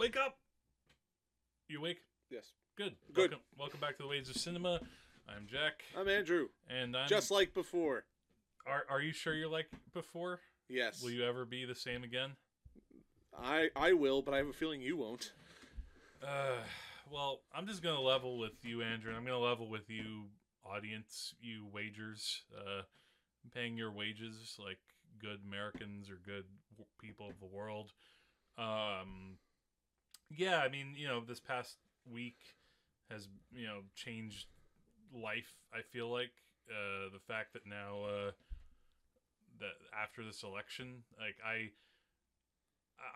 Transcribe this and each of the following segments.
Wake up! You awake? Yes. Good. Good. Welcome, welcome back to the Wages of Cinema. I'm Jack, I'm Andrew. and I'm Just like before. Are Are you sure you're like before? Yes. Will you ever be the same again? I I will, but I have a feeling you won't. Uh, well, I'm just gonna level with you, Andrew. and I'm gonna level with you, audience, you wagers. Uh, paying your wages like good Americans or good people of the world. Um, yeah, I mean, you know, this past week has you know changed life. I feel like uh, the fact that now uh, that after this election, like I,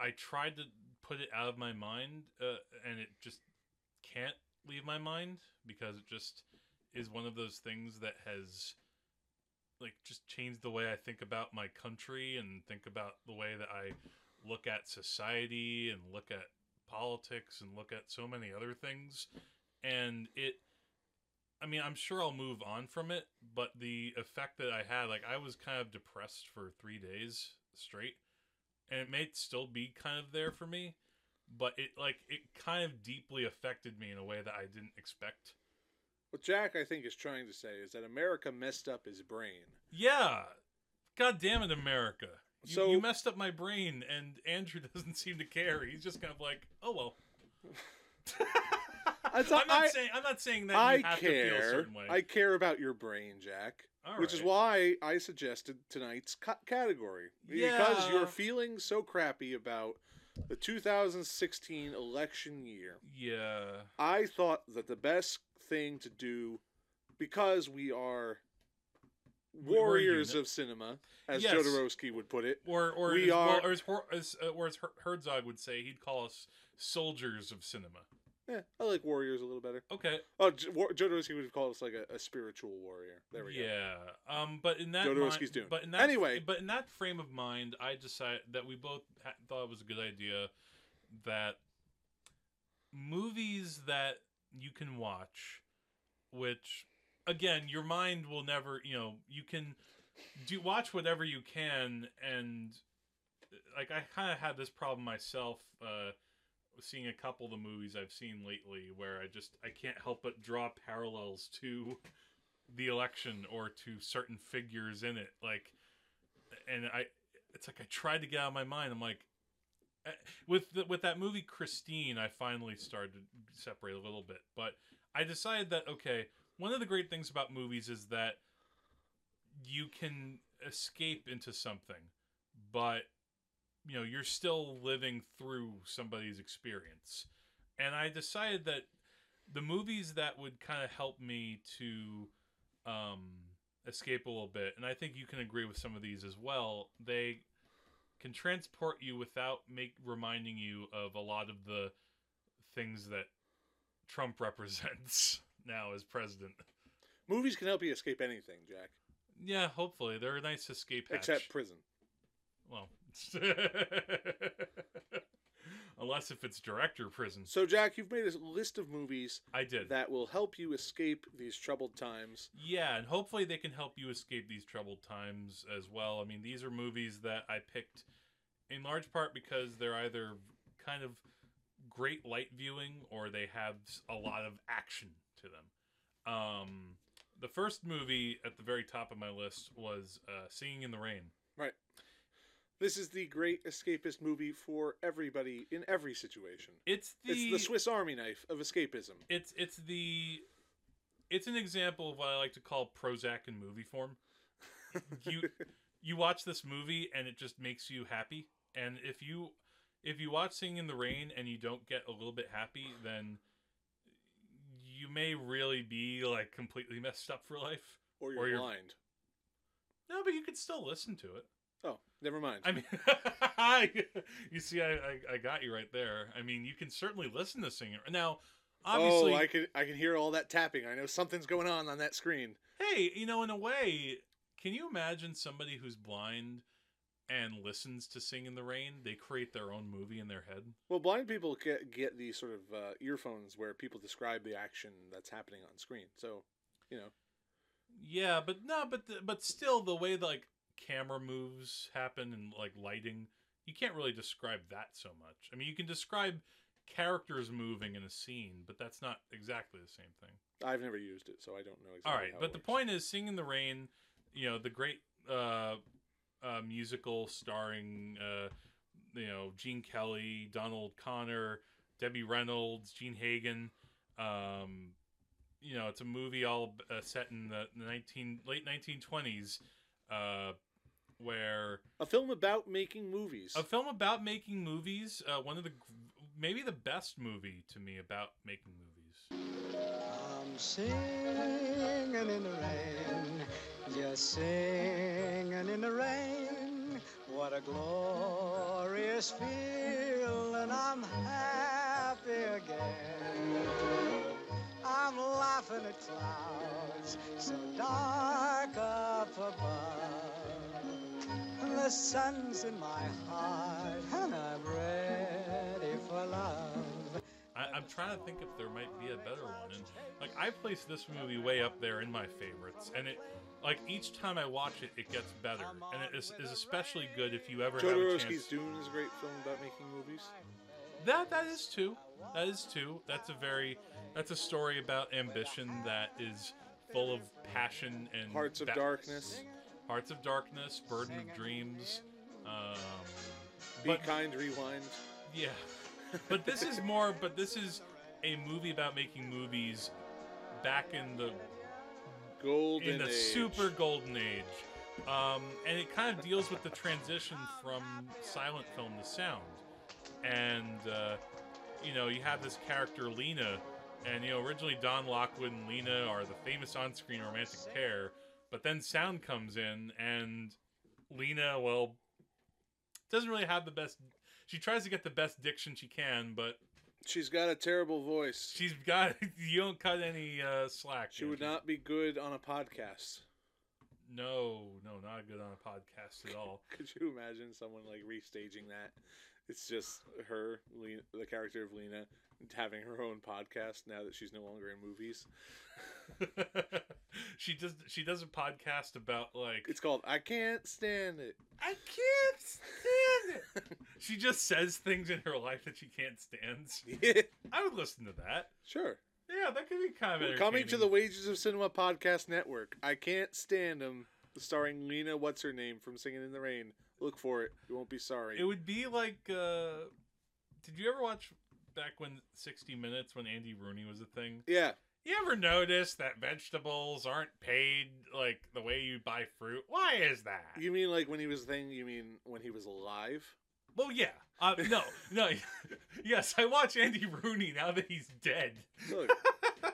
I tried to put it out of my mind, uh, and it just can't leave my mind because it just is one of those things that has like just changed the way I think about my country and think about the way that I look at society and look at politics and look at so many other things and it I mean I'm sure I'll move on from it but the effect that I had like I was kind of depressed for 3 days straight and it may still be kind of there for me but it like it kind of deeply affected me in a way that I didn't expect What Jack I think is trying to say is that America messed up his brain. Yeah. God damn it, America. You, So- you messed up my brain, and Andrew doesn't seem to care. He's just kind of like, oh well. I'm not I- saying I'm not saying that I you have to feel a care. certain way. I care about your brain, Jack. All which is why I suggested tonight's ca- category because Yeah. you're feeling so crappy about the 2016 election year. Yeah. I thought that the best thing to do, because we are We- we're a warriors of cinema, as Yes. Jodorowsky would put it. Or or We as, are- or as, as, uh, or as Her- Herzog would say, he'd call us soldiers of cinema. Yeah, I like warriors a little better. Okay. Oh, J- War- Jodorowsky would call us like a, a spiritual warrior. There we go. yeah. Um. But in that Jodorowsky's mind, Dune. but in that Anyway. but in that frame of mind, I decided that we both ha- thought it was a good idea that movies that you can watch, which again, your mind will never, you know, you can do watch whatever you can, and like I kind of had this problem myself. Uh, seeing a couple of the movies I've seen lately where I just I can't help but draw parallels to the election or to certain figures in it like and I it's like I tried to get out of my mind I'm like eh, with the, with that movie Christine I finally started to separate a little bit but I decided that okay one of the great things about movies is that you can escape into something but you know you're still living through somebody's experience. And i decided that the movies that would kind of help me to um, escape a little bit and i think you can agree with some of these as well they can transport you without make reminding you of a lot of the things that trump represents now as president Movies can help you escape anything, Jack, yeah hopefully they're a nice escape hatch. except prison. Well, unless if it's director prison. So, Jack, you've made a list of movies I did. that will help you escape these troubled times. Yeah, and hopefully they can help you escape these troubled times as well. I mean, these are movies that I picked in large part because they're either kind of great light viewing or they have a lot of action to them. Um, the first movie at the very top of my list was uh, Singing in the Rain. Right. This is the great escapist movie for everybody in every situation. It's the It's the Swiss Army knife of escapism. it's it's the it's an example of what I like to call Prozac in movie form. You you watch this movie and it just makes you happy. And if you if you watch Singing in the Rain and you don't get a little bit happy, then you may really be like completely messed up for life. Or you're Or you're- blind. No, but you could still listen to it. Oh, never mind. I mean, you see, I, I I got you right there. I mean, you can certainly listen to Singing. Now, obviously, oh, I can I can hear all that tapping. I know something's going on on that screen. hey, you know, in a way, can you imagine somebody who's blind and listens to Sing in the Rain? They create their own movie in their head. Well, blind people get get these sort of uh, earphones where people describe the action that's happening on screen. So, you know, Yeah, but no, but the, but still, the way like camera moves happen and like lighting, you can't really describe that so much. I mean, you can describe characters moving in a scene, but that's not exactly the same thing. I've never used it, so I don't know exactly. All right, but the point is, "Sing in the Rain," you know, the great uh, uh, musical starring, uh, you know, Gene Kelly, Donald O'Connor, Debbie Reynolds, Jean Hagen. Um, you know, it's a movie all uh, set in the nineteen late nineteen twenties, uh, where a film about making movies. a film about making movies. Uh, one of the maybe the best movie to me about making movies. Singing in the rain, just singing in the rain. What a glorious feeling, I'm happy again. I'm laughing at clouds so dark up above. The sun's in my heart, and I'm ready I'm trying to think if there might be a better one, and like I place this movie way up there in my favorites, and it like each time I watch it, it gets better, and it is, is especially good if you ever Jodorowsky's. Dune is a great film about making movies. That that is too. That is too. That's a very that's a story about ambition that is full of passion and Hearts of ba- Darkness. Hearts of Darkness, Burden of Dreams. Um, Be kind, rewind. Yeah. But this is more but this is a movie about making movies back in the Golden in the Age. super golden age. Um, and it kind of deals with the transition from silent film to sound. And uh, you know, you have this character Lina, and you know, originally Don Lockwood and Lina are the famous on-screen romantic pair, but then sound comes in and Lina, well, doesn't really have the best she tries to get the best diction she can, but She's got a terrible voice. she's got you don't cut any uh, slack. She would not be good on a podcast. No, no, not good on a podcast at all. Could you imagine someone like restaging that? It's just her, Lina, the character of Lina, having her own podcast now that she's no longer in movies. she does. She does a podcast about like It's called "I Can't Stand It." I can't stand it. she just says things in her life that she can't stand. Yeah, I would listen to that. sure. Yeah, that could be kind of Coming to the. Wages of Cinema podcast network. I Can't Stand Them, starring Lina. What's her name from Singing in the Rain? Look for it. You won't be sorry. It would be like. uh Did you ever watch back when 60 Minutes when Andy Rooney was a thing? yeah, You ever notice that vegetables aren't paid like the way you buy fruit? Why is that? you mean like when he was a thing? You mean when he was alive? Well, yeah. Uh, no, no. yes, I watch Andy Rooney now that he's dead. Look,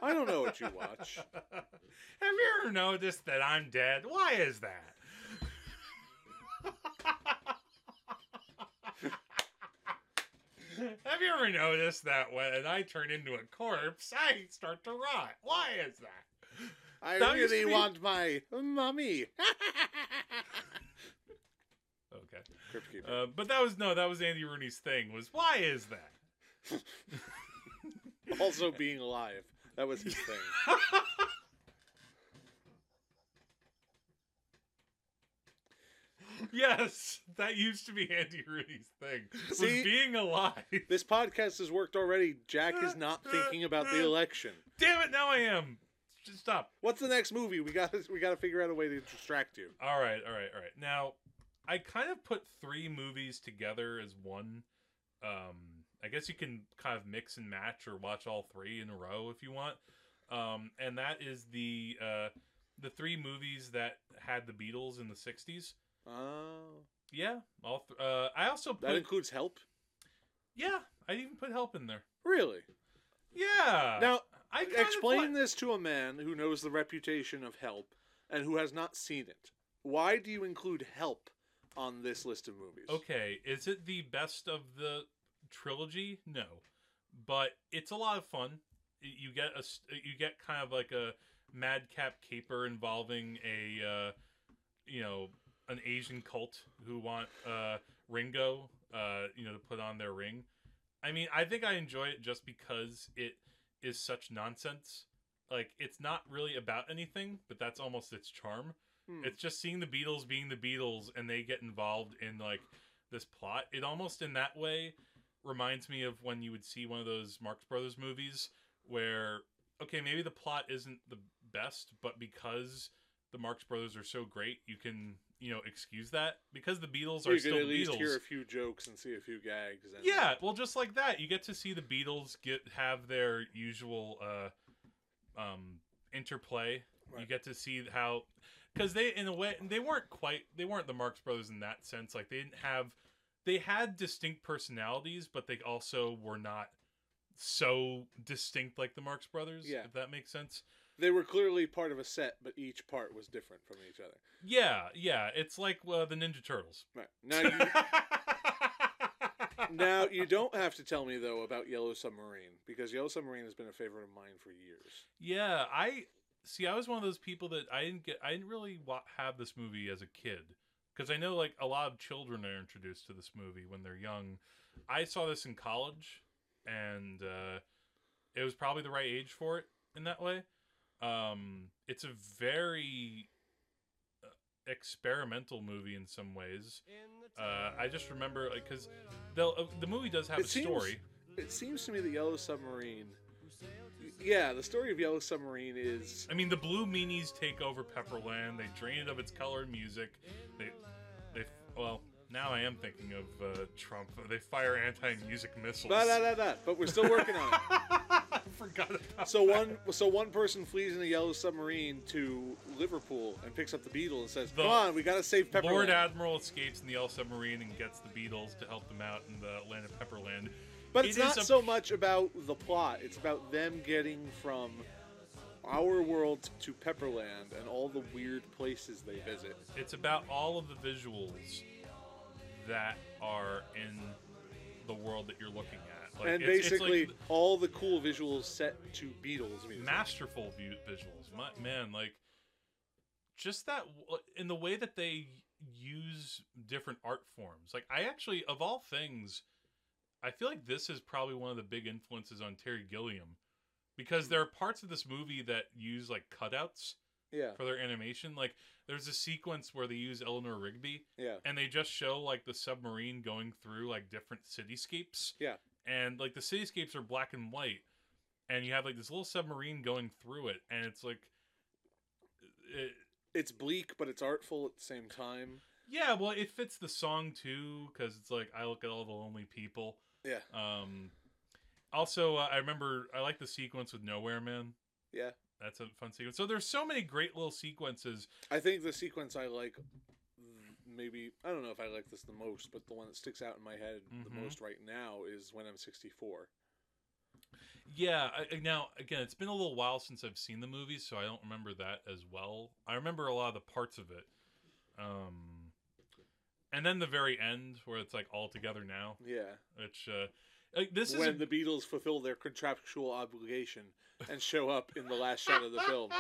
I don't know what you watch. Have you ever noticed that I'm dead? Why is that? Have you ever noticed that when I turn into a corpse, I start to rot? Why is that? I That really be- want my mummy. Okay. Uh, but that was no, that was Andy Rooney's thing. Was why is that? also being alive. That was his thing. yes, that used to be Andy Rooney's thing. Was See? being alive. This podcast has worked already. Jack is not thinking about the election. Damn it! Now I am. Just stop. What's the next movie? We got to we got to figure out a way to distract you. All right, all right, all right. Now, I kind of put three movies together as one. Um, I guess you can kind of mix and match or watch all three in a row if you want. Um, and that is the uh, the three movies that had the Beatles in the '60s. Oh, Yeah, all. Th- uh, I also that includes Help. yeah, I even put Help in there. Really? Yeah. Now, I explain this to a man who knows the reputation of Help and who has not seen it. Why do you include Help on this list of movies? Okay, is it the best of the trilogy? No, but it's a lot of fun. You get a you get kind of like a madcap caper involving a uh, you know an Asian cult who want uh, Ringo uh, you know to put on their ring. I mean, I think I enjoy it just because it is such nonsense. Like it's not really about anything, but that's almost its charm. Hmm. It's just seeing the Beatles being the Beatles and they get involved in like this plot. It almost in that way reminds me of when you would see one of those Marx Brothers movies where okay, maybe the plot isn't the best, but because the Marx Brothers are so great, you can you know excuse that because the Beatles are you still at least Beatles. hear a few jokes and see a few gags. And Yeah, well, just like that, you get to see the Beatles get have their usual uh, um, interplay. You get to see how because they, in a way, they weren't quite they weren't the Marx Brothers in that sense. Like they didn't have they had distinct personalities, but they also were not so distinct like the Marx Brothers. Yeah. if that makes sense. They were clearly part of a set, but each part was different from each other. Yeah, yeah, it's like uh, the Ninja Turtles. Right now, you, now you don't have to tell me though about Yellow Submarine because Yellow Submarine has been a favorite of mine for years. Yeah, I see. I was one of those people that I didn't get. I didn't really wa- have this movie as a kid because I know like a lot of children are introduced to this movie when they're young. I saw this in college, and uh, it was probably the right age for it in that way. Um, it's a very uh, experimental movie in some ways. Uh, I just remember like because the uh, the movie does have It a seems- story. It seems to me that Yellow Submarine, yeah, the story of Yellow Submarine is I mean, the blue meanies take over Pepperland. They drain it of its color and music. They, they. Well, now I am thinking of uh, Trump. They fire anti-music missiles. blah, blah, blah, but we're still working on it. I forgot about. So that. one, so one person flees in a yellow submarine to Liverpool and picks up the Beatles and says, The- "Come on, we gotta save Pepperland." Lord Admiral escapes in the Yellow Submarine and gets the Beatles to help them out in the land of Pepperland. but It it's is not a- so much about the plot; it's about them getting from our world to Pepperland and all the weird places they visit. It's about all of the visuals that are in the world that you're looking at. Like, and it's- it's like basically, all the cool visuals set to Beatles music. masterful view, visuals. My, man, like just that in the way that they use different art forms. Like I actually, of all things, I feel like this is probably one of the big influences on Terry Gilliam because there are parts of this movie that use like cutouts yeah, for their animation. Like there's a sequence where they use Eleanor Rigby yeah, and they just show like the submarine going through like different cityscapes. Yeah. And like the cityscapes are black and white, and you have like this little submarine going through it, and it's like, it, it's bleak, but it's artful at the same time. yeah, well, it fits the song too because it's like I look at all the lonely people. Yeah, Um, also, uh, I remember I like the sequence with Nowhere Man. yeah. That's a fun sequence. So there's so many great little sequences. I think the sequence I like, maybe I don't know if I like this the most, but the one that sticks out in my head Mhm. the most right now is when I'm 64. Yeah, I- now again, it's been a little while since I've seen the movie, so I don't remember that as well. I remember a lot of the parts of it, um, and then the very end where it's like all together now, Yeah, which uh, like this is when the Beatles fulfill their contractual obligation and show up in the last shot of the film.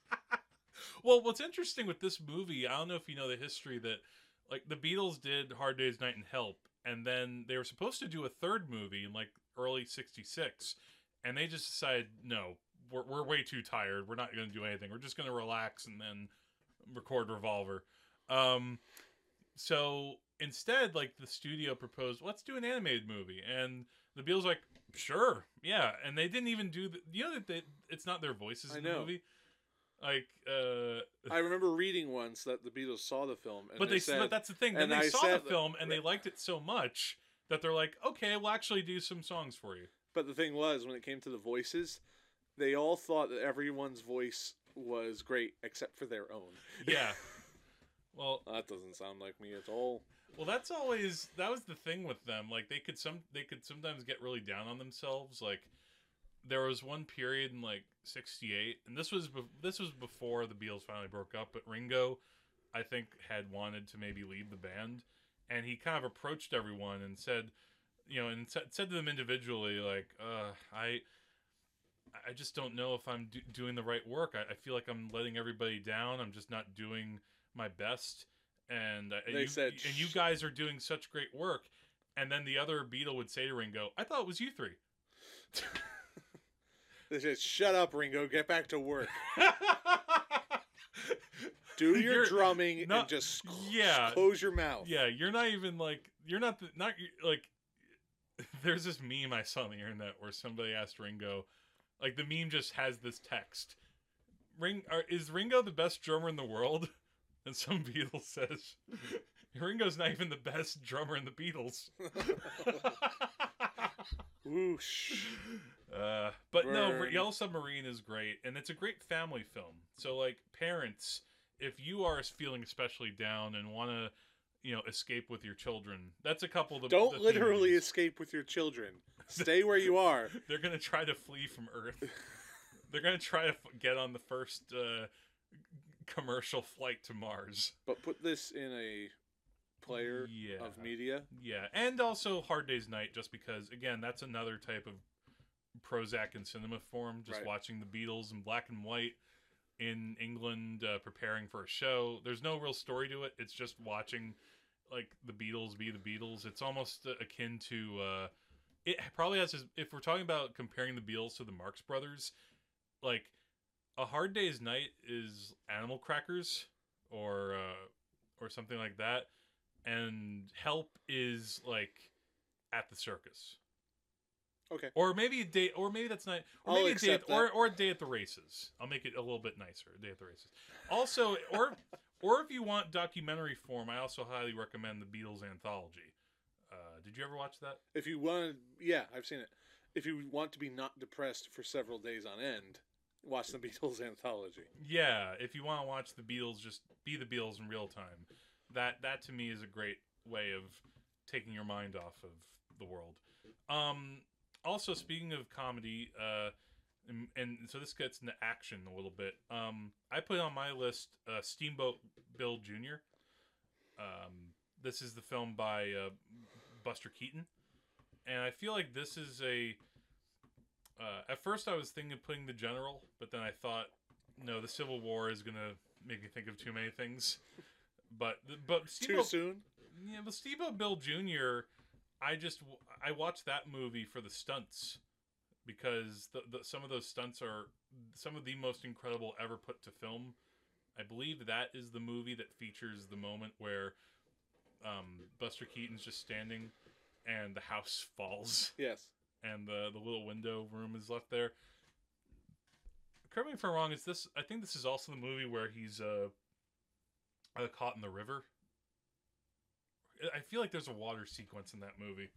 well, what's interesting with this movie, I don't know if you know the history that like the Beatles did Hard Day's Night and Help, and then they were supposed to do a third movie in like early '66, and they just decided no, we're we're way too tired. We're not going to do anything. We're just going to relax and then record Revolver. Um, so instead, like the studio proposed, let's do an animated movie, and the Beatles like, sure, yeah, and they didn't even do the. You know that they, it's not their voices I in know. the movie. Like, uh, I remember reading once that the Beatles saw the film and but they, they, said, but that's the thing. Then and they I saw the film and they liked it so much that they're like, okay, we'll actually do some songs for you. But the thing was, when it came to the voices, they all thought that everyone's voice was great except for their own. Yeah. Well, That doesn't sound like me at all. Well, that's always that was the thing with them. Like they could some they could sometimes get really down on themselves. Like there was one period in like '68, and this was be- this was before the Beatles finally broke up. But Ringo, I think, had wanted to maybe leave the band, and he kind of approached everyone and said, you know, and said, said to them individually, like, uh, I. I just don't know if I'm do- doing the right work. I-, I feel like I'm letting everybody down. I'm just not doing my best. And uh, They you, said, and you guys are doing such great work. And then the other Beatle would say to Ringo, "I thought it was you three. They said, "Shut up, Ringo. Get back to work. Do your You're- drumming no- and just yeah. close your mouth." yeah, you're not even like you're not the, not like there's this meme I saw on the internet where somebody asked Ringo, like the meme just has this text: "Ring are, is Ringo the best drummer in the world?" And some Beatles says, "Ringo's not even the best drummer in the Beatles." Whoosh. Uh, but no, Yellow Submarine is great, and it's a great family film. So, like, parents, if you are feeling especially down and want to, you know, escape with your children, that's a couple of the. Don't the literally themes. escape with your children. Stay where you are. They're gonna try to flee from Earth. They're gonna try to get on the first uh, commercial flight to Mars. But put this in a player Yeah. of media. Yeah, and also Hard Day's Night, just because again, that's another type of Prozac in cinema form. Just Right. watching the Beatles in black and white in England, uh, preparing for a show. There's no real story to it. It's just watching like the Beatles be the Beatles. It's almost uh, akin to. Uh, it probably has. His, if we're talking about comparing the Beatles to the Marx Brothers, like a Hard Day's Night is Animal Crackers or uh, or something like that, and Help is like at the circus. Okay. Or maybe a day, or maybe that's not, or I'll maybe a day, at, or or a day at the races. I'll make it a little bit nicer. A day at the races. Also, or or if you want documentary form, I also highly recommend the Beatles anthology. Uh, did you ever watch that? If you want, yeah, I've seen it. If you want to be not depressed for several days on end, watch the Beatles anthology. Yeah, if you want to watch the Beatles, just be the Beatles in real time. That that to me is a great way of taking your mind off of the world. Um, also, speaking of comedy, uh, and, and so this gets into action a little bit. Um, I put on my list uh, Steamboat Bill Jr. Um, this is the film by uh, Buster Keaton, and I feel like this is a. Uh, at first, I was thinking of putting the General, but then I thought, no, the Civil War is gonna make me think of too many things. But but Too Steamboat, soon? yeah, but Steamboat Bill Jr. I just I watched that movie for the stunts because the, the some of those stunts are some of the most incredible ever put to film. I believe that is the movie that features the moment where um, Buster Keaton's just standing and the house falls Yes. And the the little window room is left there. Correct me if I'm wrong. Is this? I think this is also the movie where he's uh, uh caught in the river. I feel like there's a water sequence in that movie.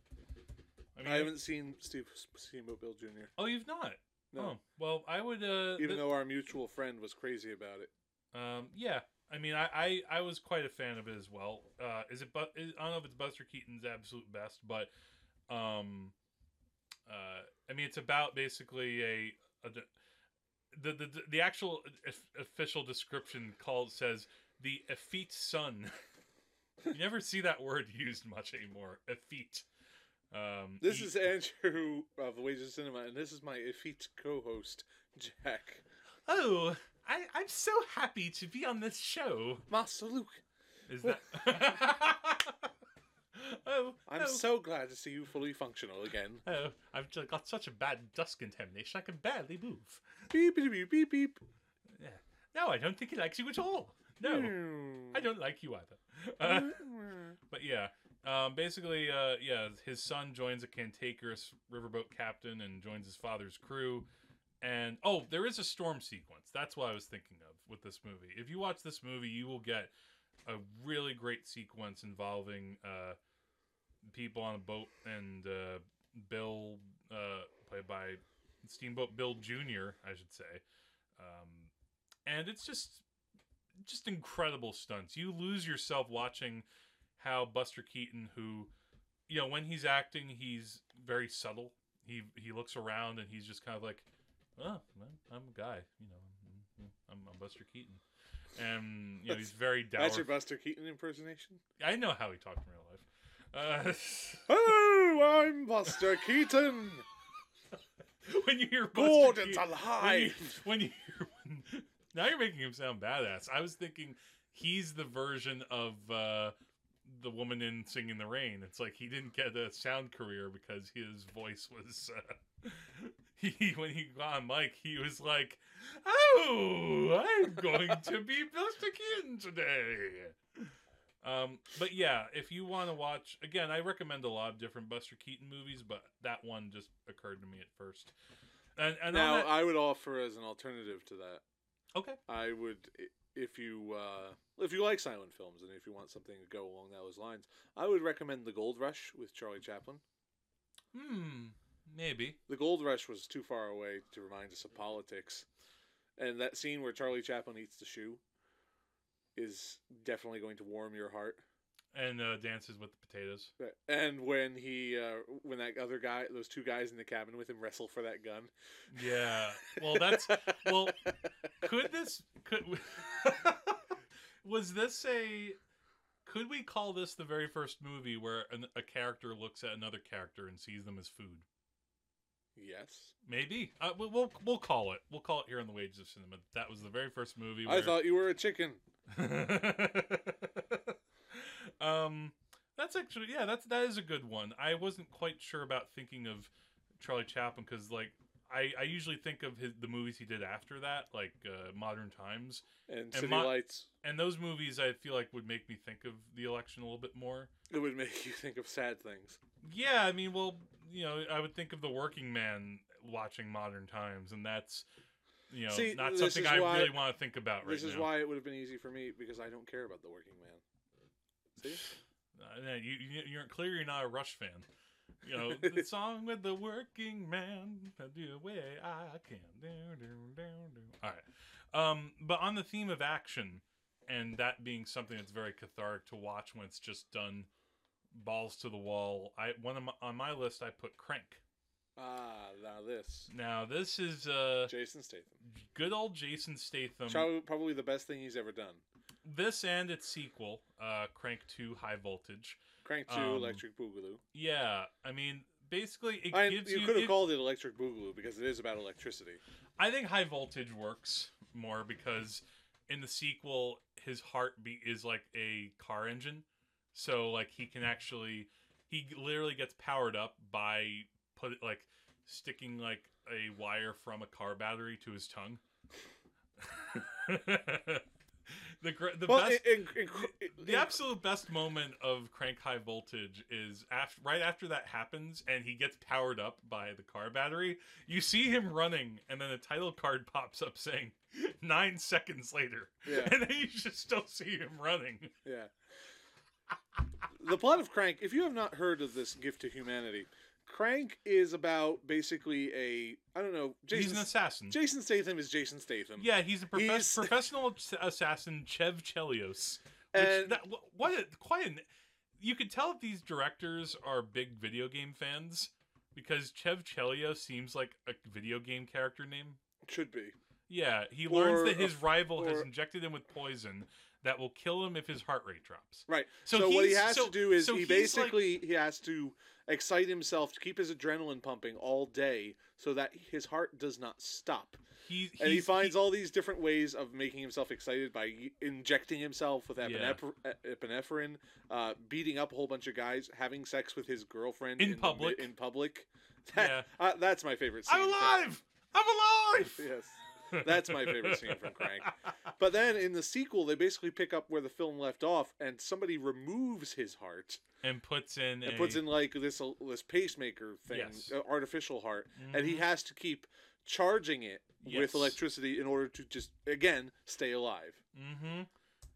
I I, haven't seen Steve Steamboat Bill Jr. Oh, you've not. No. Oh, well, I would. Uh, Even th- though our mutual friend was crazy about it. Um, yeah, I mean, I, I, I was quite a fan of it as well. Uh, is it? But I don't know if it's Buster Keaton's absolute best, but um, uh, I mean, it's about basically a, a the, the the the actual of- official description called says the effete son. you never see that word used much anymore. Effete. Um, This e- is Andrew of the Wages Cinema, and this is my effete co-host, Jack. Oh, I, I'm so happy to be on this show. Master Luke, Is that? oh, I'm oh, so glad to see you fully functional again. oh, I've just got such a bad dust contamination. I can barely move. Beep beep beep beep beep. Yeah. No, I don't think he likes you at all. No, I don't like you either. Uh, but yeah, um, basically, uh, yeah, his son joins a cantankerous riverboat captain and joins his father's crew. And oh, there is a storm sequence. That's what I was thinking of with this movie. If you watch this movie, you will get a really great sequence involving uh, people on a boat and uh, Bill, uh, played by Steamboat Bill Jr., I should say. Um, and it's just just incredible stunts. You lose yourself watching how Buster Keaton, who, you know, when he's acting, he's very subtle. He he looks around and he's just kind of like, oh, I'm a guy, you know, I'm, I'm Buster Keaton, and you know he's very dour. That's your Buster Keaton impersonation. I know how he talked in real life. Uh, Oh, I'm Buster Keaton. when you hear Buster Gordon's Keaton- when you, alive. when you when, now you're making him sound badass. I was thinking he's the version of uh, the woman in Singing the Rain. It's like he didn't get a sound career because his voice was. Uh, he when he got on mic, he was like, "Oh, I'm going to be Buster Keaton today." Um, but yeah, if you want to watch, again, I recommend a lot of different Buster Keaton movies, but that one just occurred to me at first. And, and now, that- I would offer as an alternative to that, okay, I would, if you uh, if you like silent films and if you want something to go along those lines, I would recommend The Gold Rush with Charlie Chaplin. hmm, maybe. The Gold Rush was too far away to remind us of politics, and that scene where Charlie Chaplin eats the shoe is definitely going to warm your heart. And uh, dances with the potatoes. And when he, uh, when that other guy, those two guys in the cabin with him wrestle for that gun. Yeah. Well, that's well. Could this could was this a could we call this the very first movie where an, a character looks at another character and sees them as food? yes. Maybe uh, we'll, we'll we'll call it. We'll call it here on the Wages of Cinema. That was the very first movie. I thought you were a chicken. um, that's actually yeah. That's that is a good one. I wasn't quite sure about thinking of Charlie Chaplin because like I I usually think of his the movies he did after that, like uh, Modern Times, And City my- Lights. and those movies I feel like would make me think of the election a little bit more. It would make you think of sad things. Yeah, I mean, well, you know, I would think of the working man watching Modern Times, and that's you know See, not something I why- really want to think about right this is now. why it would have been easy for me because I don't care about the working man. See? Uh, you, you you're clear you're not a Rush fan. You know the song with the working man, the way I can. Do, do, do, do. All right, um, but on the theme of action, and that being something that's very cathartic to watch when it's just done balls to the wall. I one of my, on my list I put Crank. Ah, now this. Now this is uh Jason Statham. good old Jason Statham. Probably, probably the best thing he's ever done. This and its sequel, uh, Crank Two High Voltage. Crank 2, Um, Electric Boogaloo. Yeah, I mean basically it I, gives you you. could have called it Electric Boogaloo because it is about electricity. I think high voltage works more because in the sequel his heartbeat is like a car engine. So like he can actually he literally gets powered up by put like sticking like a wire from a car battery to his tongue. the gr- the well, best in, in, in, the absolute best moment of Crank High Voltage is after right after that happens and he gets powered up by the car battery. You see him running, and then a title card pops up saying nine seconds later, Yeah. and then you just still see him running. Yeah. the plot of Crank, if you have not heard of this gift to humanity, Crank is about basically a I don't know, Jason he's an assassin. Jason Statham is Jason Statham. yeah, he's a He's- professional assassin, Chev Chelios. Which And- that, what a, quite an you could tell if these directors are big video game fans because Chev Chelios seems like a video game character name. Should be. Yeah, he Or learns that his rival has injected him with poison that will kill him if his heart rate drops. Right. So So, what he has so- to do is so he he's like- basically he has to excite himself to keep his adrenaline pumping all day so that his heart does not stop. He And he finds all these different ways of making himself excited by injecting himself with Yeah. epinephrine, uh, beating up a whole bunch of guys, having sex with his girlfriend In the mi- public. in public. That- Yeah. uh, that's my favorite scene. I'm alive. I'm alive. Yes. That's my favorite scene from Crank. But then in the sequel, they basically pick up where the film left off, and somebody removes his heart and puts in and a, puts in like this uh, this pacemaker thing, Yes. uh, artificial heart, and he Mhm. has to keep charging it Yes. with electricity in order to just again stay alive. Mhm.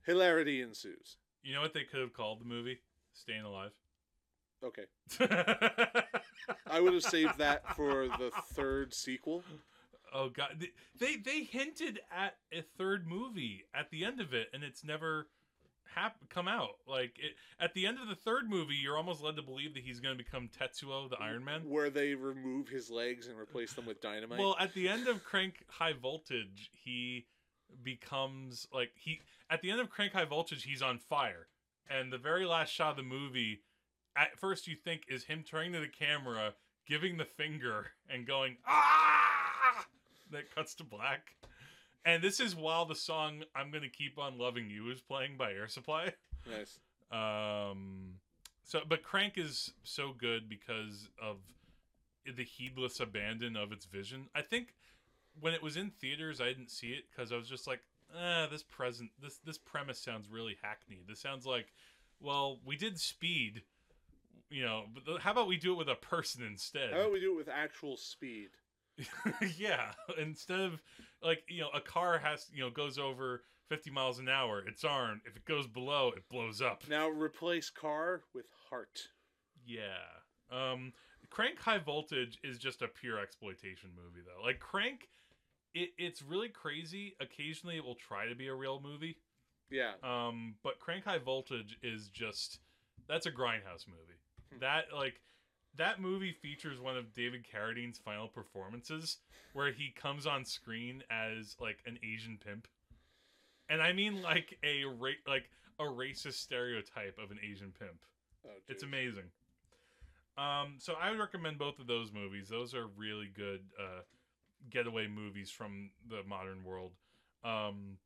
Hilarity ensues. You know what they could have called the movie? Staying Alive. Okay, I would have saved that for the third sequel. Oh god, they, they hinted at a third movie at the end of it, and it's never hap- come out. Like it, at the end of the third movie, you're almost led to believe that he's going to become Tetsuo, the Iron Man. where they remove his legs and replace them with dynamite. Well, at the end of Crank High Voltage, he becomes like he at the end of Crank High Voltage, he's on fire. And the very last shot of the movie, at first you think is him turning to the camera, giving the finger and going, ah that cuts to black. And this is while the song I'm gonna keep on loving you is playing by Air Supply. nice. Um, so, but Crank is so good because of the heedless abandon of its vision. I think when it was in theaters, I didn't see it because I was just like, ah, this present, this this premise sounds really hackneyed. This sounds like well, we did Speed, you know, but how about we do it with a person instead? How about we do it with actual speed? yeah, instead of like you know, a car has you know goes over fifty miles an hour, it's armed. If it goes below, it blows up. Now replace car with heart. Yeah. Um Crank High Voltage is just a pure exploitation movie though. Like Crank it, it's really crazy. Occasionally it will try to be a real movie. Yeah. Um but Crank High Voltage is just that's a grindhouse movie. Hmm. that like that movie features one of David Carradine's final performances where he comes on screen as like an Asian pimp. And I mean like a ra- like a racist stereotype of an Asian pimp. Oh, It's amazing. Um, so I would recommend both of those movies. Those are really good uh, getaway movies from the modern world. Um,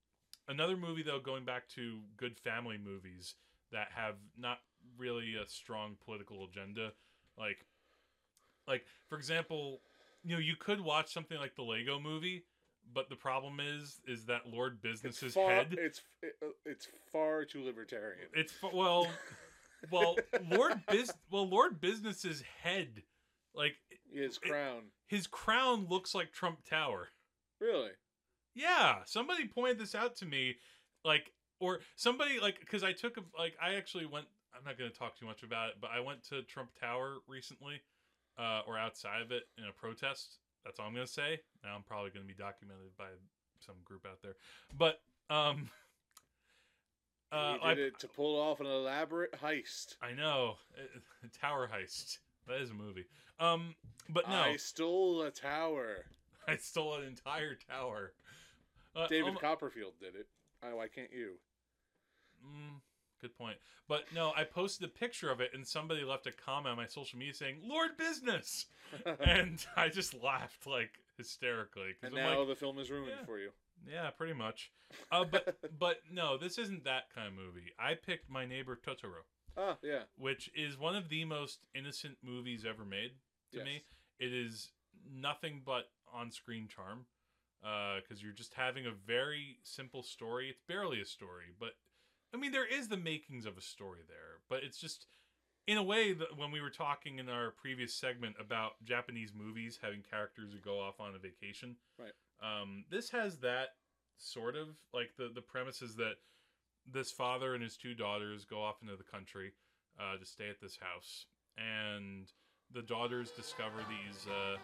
another movie, though, going back to good family movies that have not really a strong political agenda, like, like for example, you know, you could watch something like the Lego Movie, but the problem is, is that Lord It's Business's far. head. It's it, it's far too libertarian. It's well, well, Lord Bus well, Lord Business's head, like His crown. his crown looks like Trump Tower. Really? Yeah, somebody pointed this out to me, like, or somebody like, because I took a like, I actually went. I'm not going to talk too much about it, but I went to Trump Tower recently, uh, or outside of it in a protest. That's all I'm going to say. Now I'm probably going to be documented by some group out there, but um. Uh, he I, did it to pull off an elaborate heist. I know. Tower Heist. That is a movie. Um, but no, I I, stole a tower. I stole an entire tower. Uh, David um, Copperfield did it. Oh, why can't you? mm, good point. But no, I posted a picture of it, and somebody left a comment on my social media saying "Lord Business," and I just laughed like hysterically and I'm now like, the film is ruined Yeah. for you. yeah, pretty much. Uh, but but no, this isn't that kind of movie. I picked My Neighbor Totoro. Ah, yeah. which is one of the most innocent movies ever made to Yes. me. It is nothing but on-screen charm because you're just having a very simple story. It's barely a story, but I mean there is the makings of a story there, but it's just in a way that when we were talking in our previous segment about Japanese movies having characters who go off on a vacation, Right. Um, this has that sort of like the the premise is that this father and his two daughters go off into the country uh, to stay at this house, and the daughters discover these. Uh,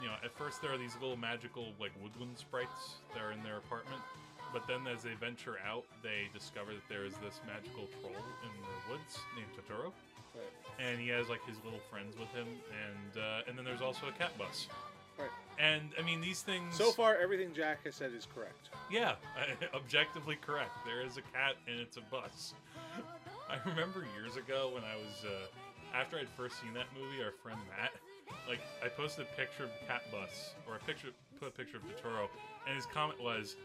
you know, at first there are these little magical like woodland sprites that are in their apartment, but then as they venture out, they discover that there is this magical troll in the woods named Totoro, Right. and he has like his little friends with him, and uh, and then there's also a cat bus. Right. And I mean these things. So far, everything Jack has said is correct. Yeah, objectively correct. There is a cat and it's a bus. I remember years ago when I was uh, after I'd first seen that movie, our friend Matt, like I posted a picture of the cat bus or a picture put a picture of Totoro, and his comment was,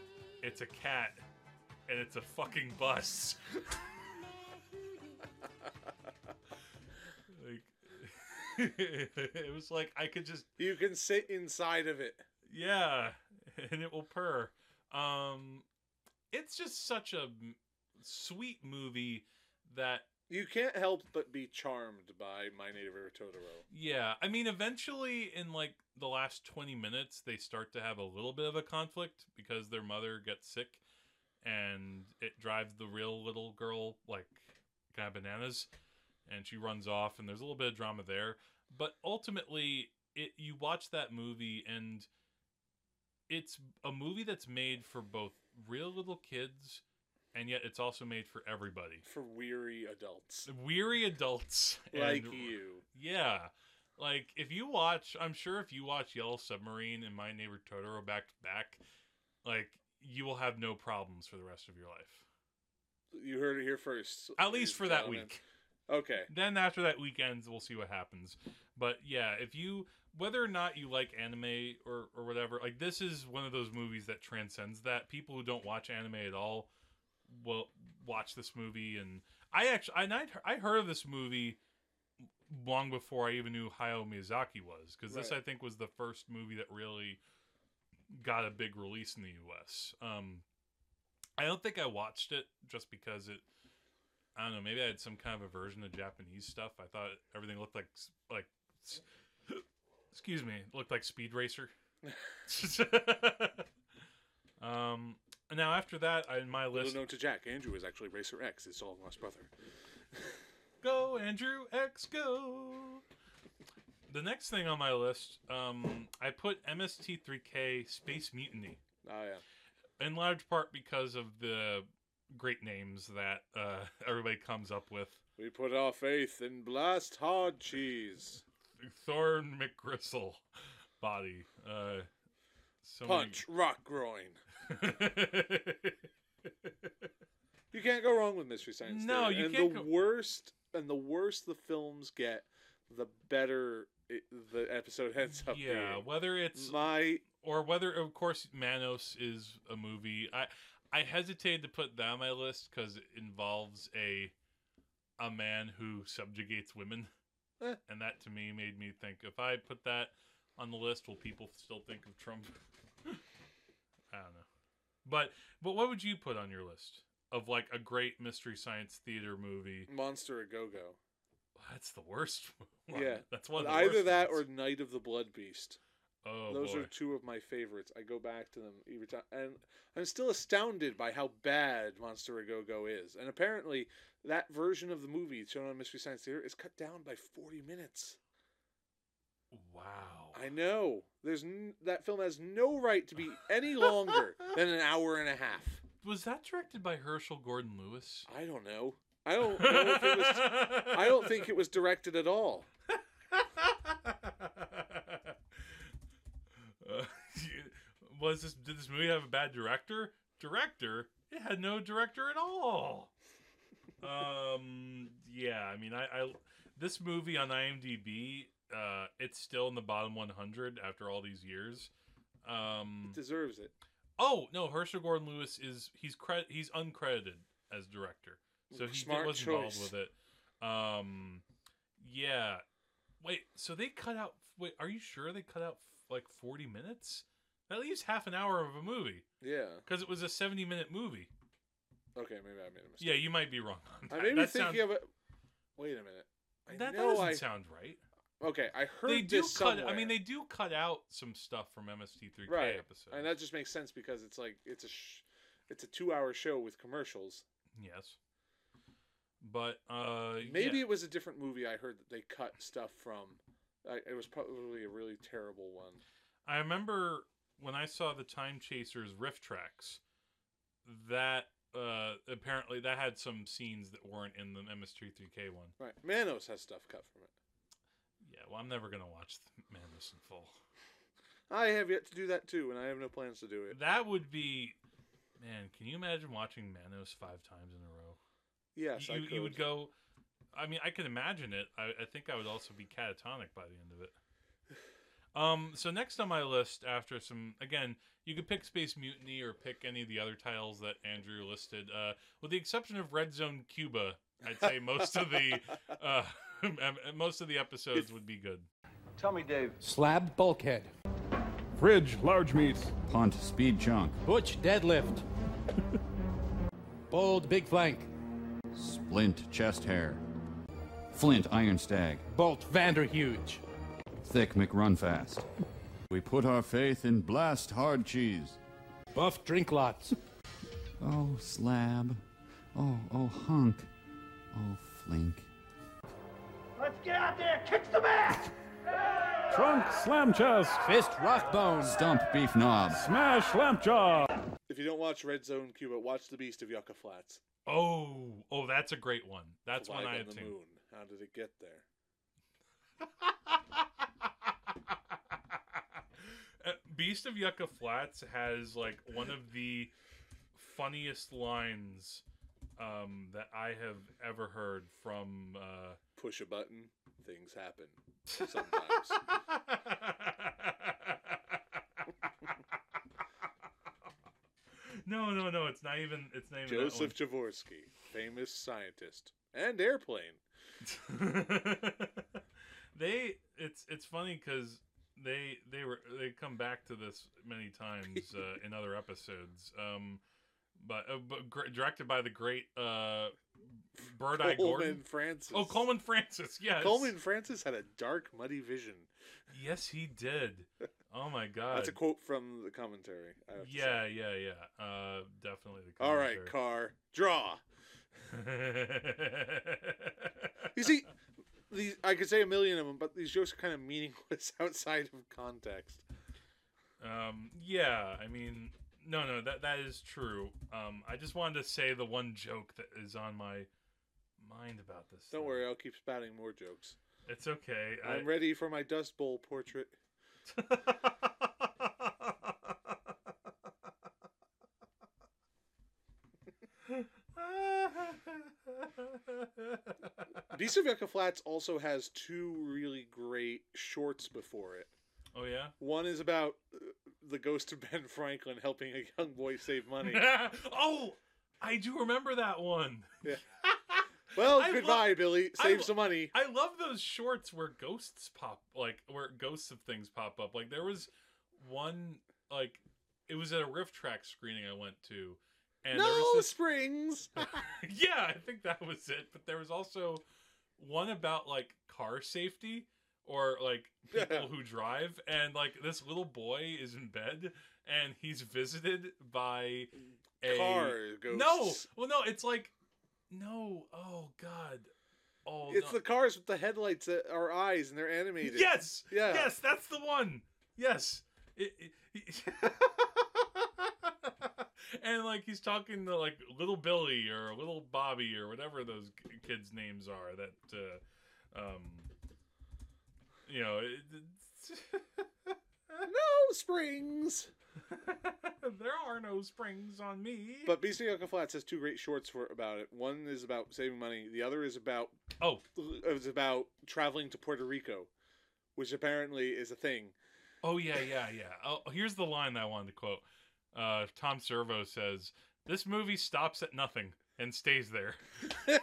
"It's a cat and it's a fucking bus." like it was like I could just You can sit inside of it. yeah, and it will purr. Um, it's just such a sweet movie that You can't help but be charmed by My Native Neighbor Totoro. yeah, I mean eventually in like the last 20 minutes they start to have a little bit of a conflict because their mother gets sick and it drives the real little girl like kind of bananas and she runs off and there's a little bit of drama there but ultimately it you watch that movie and it's a movie that's made for both real little kids and yet it's also made for everybody For weary adults. weary adults Like and- you. yeah like if you watch i'm sure if you watch yellow submarine and my neighbor totoro back to back like you will have no problems for the rest of your life You heard it here first. at least for that week Okay. then after that weekend we'll see what happens but yeah if you whether or not you like anime or, or whatever like this is one of those movies that transcends that people who don't watch anime at all will watch this movie and i actually and i i heard of this movie long before i even knew hayao miyazaki was because this Right. i think was the first movie that really got a big release in the us um i don't think i watched it just because it I don't know. Maybe I had some kind of aversion to Japanese stuff. I thought everything looked like like. Excuse me, looked like Speed Racer. um. Now after that, I- in my Little list, known to Jack, Andrew is actually Racer X, his long lost brother. go Andrew X go. The next thing on my list, um, I put MST3K Space Mutiny. Oh yeah. in large part because of the great names that uh, everybody comes up with. We put our faith in blast hard cheese. Thorn McGristle body. Uh, so Punch, rock groin. You can't go wrong with Mystery Science No, Theater. you and can't the go- worst and the worse the films get, the better it, the episode ends up yeah, being. whether it's My or whether of course Manos is a movie. I I hesitated to put that on my list because it involves a a man who subjugates women, Eh. and that to me made me think if I put that on the list, will people still think of Trump? I don't know, but but what would you put on your list of like a great mystery science theater movie? Monster a Go Go. That's the worst. One. Yeah. that's one. Of the Either that ones. or Night of the Blood Beast. oh Those boy. are two of my favorites. I go back to them every time, and I'm still astounded by how bad Monster a Go Go is. And apparently, that version of the movie shown on Mystery Science Theater is cut down by 40 minutes. wow. I know. There's n- that film has no right to be any longer than an hour and a half. Was that directed by Herschell Gordon Lewis? I don't know. I don't know if it was. I don't think it was directed at all. Uh, was this? Did this movie have a bad director? Director? It had no director at all. Um. Yeah. I mean, I. I this movie on IMDb, uh, it's still in the bottom 100 after all these years. Um. Deserves it. Oh no, Herschell Gordon Lewis is he's cred he's uncredited as director, so he Smart was involved choice. with it. Um, yeah. Wait, so they cut out? Wait, are you sure they cut out like forty minutes? That leaves half an hour of a movie Yeah. because it was a seventy-minute movie. Okay, maybe I made a mistake. Yeah, you might be wrong. On that. I may be that thinking sounds, of it. Wait a minute. I that doesn't I. sound right. Okay, I heard They do this cut. somewhere. I mean, they do cut out some stuff from MST3K right, episodes. and that just makes sense because it's like it's a sh- it's a two-hour show with commercials. yes. But uh, Maybe yeah. it was a different movie. I heard that they cut stuff from. It was probably a really terrible one. I remember when I saw the Time Chasers RiffTrax, that uh, apparently that had some scenes that weren't in the MST3K one. Right, Manos has stuff cut from it. Yeah, well, I'm never gonna watch Manos in full. I have yet to do that too, and I have no plans to do it. That would be, man. Can you imagine watching Manos five times in a row? Yes, I you, could. you would go. I mean, I can imagine it. I, I think I would also be catatonic by the end of it. Um. So next on my list, after some, again, you could pick Space Mutiny or pick any of the other titles that Andrew listed. Uh, with the exception of Red Zone Cuba, I'd say most of the uh, most of the episodes would be good. Tell me, Dave. Slab bulkhead. Fridge, large meats. Punt, speed chunk. Butch deadlift. Bold big flank. Splint, chest hair. Flint, iron stag. Bolt Vanderhuge. Thick, McRunfast. We put our faith in blast hard cheese. Buff drink lots. Oh, slab. Oh, oh, hunk. Oh, flink. Trunk, slam chest. Fist rock bone. Stump, beef knob. Smash, lamp jaw. If you don't watch Red Zone Cuba, watch The Beast of Yucca Flats. Oh, oh, that's a great one. That's Flag one I on have the seen. moon. How did it get there? Uh, Beast of Yucca Flats has like one of the funniest lines um, that I have ever heard from. Uh, Push a button, things happen. Sometimes. no, no, no. It's not even. It's not even Joseph Javorsky, famous scientist and airplane. they. It's it's funny because they they were they come back to this many times uh, in other episodes. Um, but, uh, but gr- directed by the great uh, Bird Eye Coleman Gordon. Francis. Oh, Coleman Francis. Yes. Coleman Francis had a dark, muddy vision. Yes, he did. Oh my god. That's a quote from the commentary. I have to say. Yeah, yeah, yeah. Uh, definitely the. Commentary. All right, car, draw. You see, these I could say a million of them, but these jokes are kind of meaningless outside of context. um, yeah, I mean, no, no, that that is true. Um, I just wanted to say the one joke that is on my mind about this. Don't thing. worry, I'll keep spouting more jokes. It's okay. I- I'm ready for my Dust Bowl portrait. Yucca Flats also has two really great shorts before it. oh yeah. One is about the ghost of Ben Franklin helping a young boy save money. oh, I do remember that one. Yeah. Well, I goodbye, Billy. Save lo- some money. I love those shorts where ghosts pop, like where ghosts of things pop up. Like there was one, like it was at a riff track screening I went to, and there no was this. springs. yeah, I think that was it. But there was also one about like car safety or like people who drive, and like this little boy is in bed and he's visited by a Car ghosts. no. Well, no, it's like no. Oh God. Oh, It's no. the cars with the headlights that are eyes and they're animated. Yes. Yeah. Yes, that's the one. Yes. It- it- and like he's talking to like little Billy or little Bobby or whatever those kids' names are that uh, um you know No springs. there are no springs on me. But Beast of Yucca Flats has two great shorts for about it. One is about saving money. The other is about oh, it's about traveling to Puerto Rico, which apparently is a thing. oh yeah, yeah, yeah. Oh, here's the line that I wanted to quote. Uh, Tom Servo says, "This movie stops at nothing and stays there."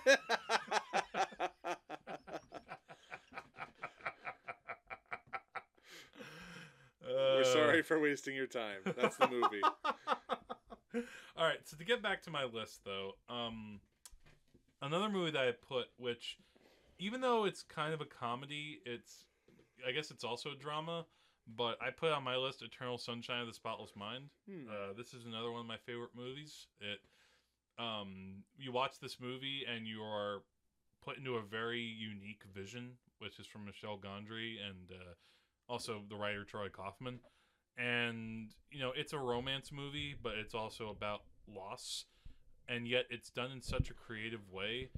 We're Uh, sorry for wasting your time. That's the movie. All right, so to get back to my list though, um another movie that I put which even though it's kind of a comedy, it's I guess it's also a drama, but I put on my list Eternal Sunshine of the Spotless Mind. Hmm. Uh, this is another one of my favorite movies. It um you watch this movie and you are put into a very unique vision, which is from Michel Gondry and uh, also the writer Troy Kaufman. And you know, it's a romance movie, but it's also about loss, and yet it's done in such a creative way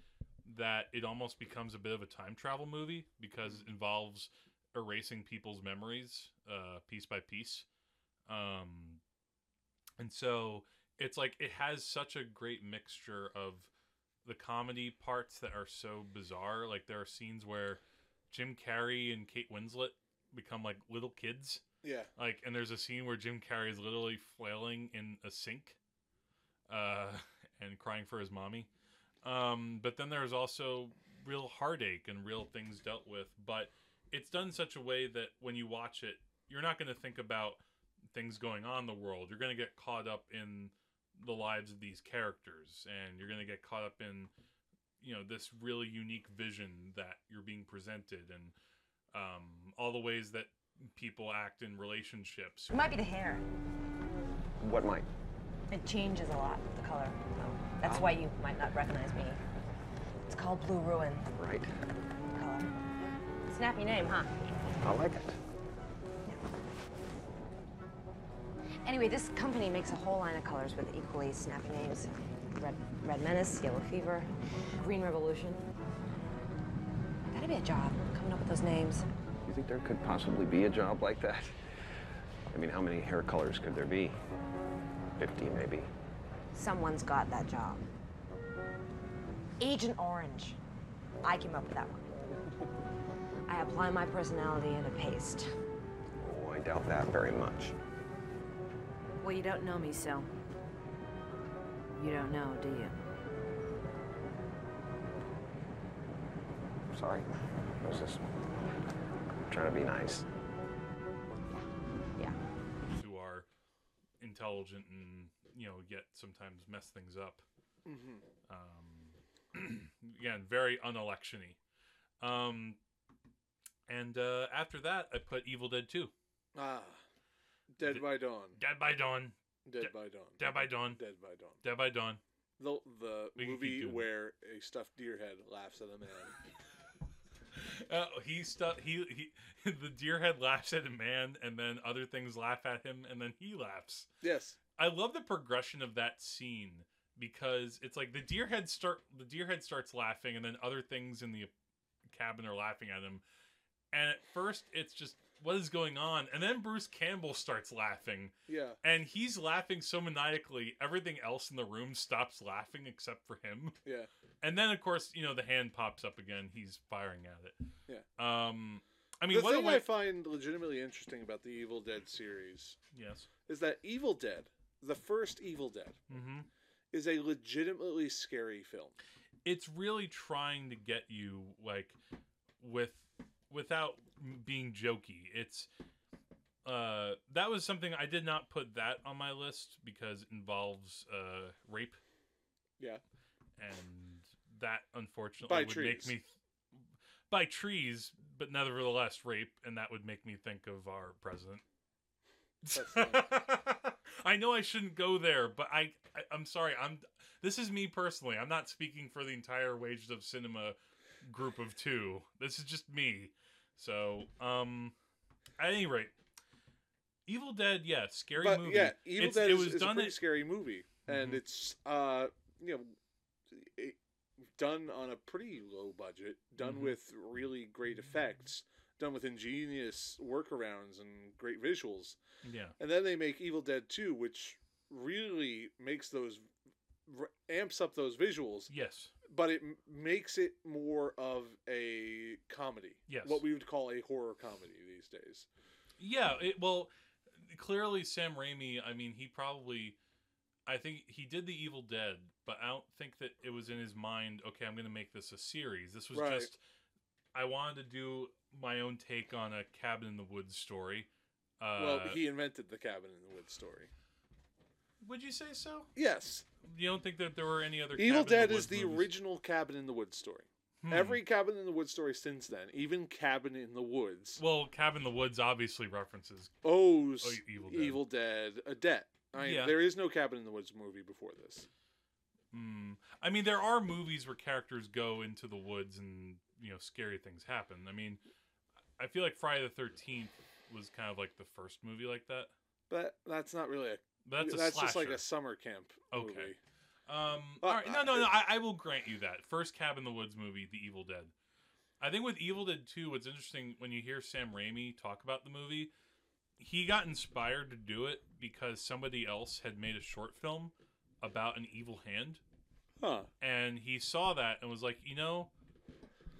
that it almost becomes a bit of a time travel movie because it involves erasing people's memories uh, piece by piece. Um, and so it's like it has such a great mixture of the comedy parts that are so bizarre. Like there are scenes where Jim Carrey and Kate Winslet become like little kids. Yeah. Like, and there's a scene where Jim Carrey is literally flailing in a sink, uh, and crying for his mommy. Um, but then there's also real heartache and real things dealt with. But it's done such a way that when you watch it, you're not going to think about things going on in the world. You're going to get caught up in the lives of these characters, and you're going to get caught up in, you know, this really unique vision that you're being presented, and um, all the ways that people act in relationships. It might be the hair. What might? It changes a lot, the color. That's why you might not recognize me. It's called Blue Ruin Right. color. Snappy name, huh? I like it. Anyway, this company makes a whole line of colors with equally snappy names. Red, Red Menace, Yellow Fever, Green Revolution. Gotta be a job coming up with those names. You think there could possibly be a job like that? I mean, how many hair colors could there be? 50, maybe. Someone's got that job. Agent Orange. I came up with that one. I apply my personality in a paste. Oh, I doubt that very much. Well, you don't know me, so. You don't know, do you? Sorry. I was just trying to be nice. Yeah. who are intelligent and you know yet sometimes mess things up. Mm-hmm. Um, again, very unelectiony. Um, and uh, after that, I put Evil Dead Two. Ah, Dead D- by Dawn. Dead by Dawn. Dead De- by Dawn. Dead by Dawn. Dead by Dawn. Dead by Dawn. The the We movie doing where a stuffed deer head laughs at a man. Uh, he stu- he he the deer head laughs at a man, and then other things laugh at him, and then he laughs. yes. I love the progression of that scene because it's like the deer head start the deer head starts laughing, and then other things in the cabin are laughing at him. And at first, it's just what is going on, and then Bruce Campbell starts laughing, Yeah. and he's laughing so maniacally, everything else in the room stops laughing except for him. Yeah. And then, of course, you know the hand pops up again. He's firing at it. Yeah. Um, I mean, the what thing way. I find legitimately interesting about the Evil Dead series yes. is that Evil Dead, the first Evil Dead, hmm is a legitimately scary film. It's really trying to get you like with without being jokey. It's uh that was something I did not put that on my list because it involves uh rape Yeah. and that unfortunately By would make trees. me by trees, but nevertheless rape, and that would make me think of our president. I know I shouldn't go there, but I, I I'm sorry. I'm this is me personally. I'm not speaking for the entire Wages of Cinema group of two. This is just me. So, um, at any rate, Evil Dead, yeah, scary but movie. yeah, Evil It's- Dead it is, was is a done pretty at- scary movie, and Mhm. it's uh you know it, done on a pretty low budget, done Mhm. with really great effects, done with ingenious workarounds and great visuals. Yeah. And then they make Evil Dead 2, which really makes those r- amps up those visuals, Yes. but it m- makes it more of a comedy. Yes. What we would call a horror comedy these days. Yeah, it, well, clearly Sam Raimi. I mean, he probably, I think he did the Evil Dead, but I don't think that it was in his mind. Okay, I'm going to make this a series. This was Right. just, I wanted to do my own take on a cabin in the woods story. Uh, well, he invented the cabin in the woods story. would you say so? Yes. You don't think that there were any other Evil Cabin in the Dead is the movies? original cabin in the woods story. Hmm. Every cabin in the woods story since then, even cabin in the woods, well, Cabin in the Woods obviously references. Oh, Evil Evil Dead. Dead. a debt. I Yeah. there is no cabin in the woods movie before this. Hmm. I mean, there are movies where characters go into the woods and you know scary things happen. I mean, I feel like Friday the Thirteenth was kind of like the first movie like that. But that's not really a. That's a just like a summer camp Okay. movie. Um, Uh, all right, no, no, no. I, I will grant you that first Cabin in the Woods movie, The Evil Dead. I think with Evil Dead Two, what's interesting when you hear Sam Raimi talk about the movie, he got inspired to do it because somebody else had made a short film about an evil hand, Huh. and he saw that and was like, you know,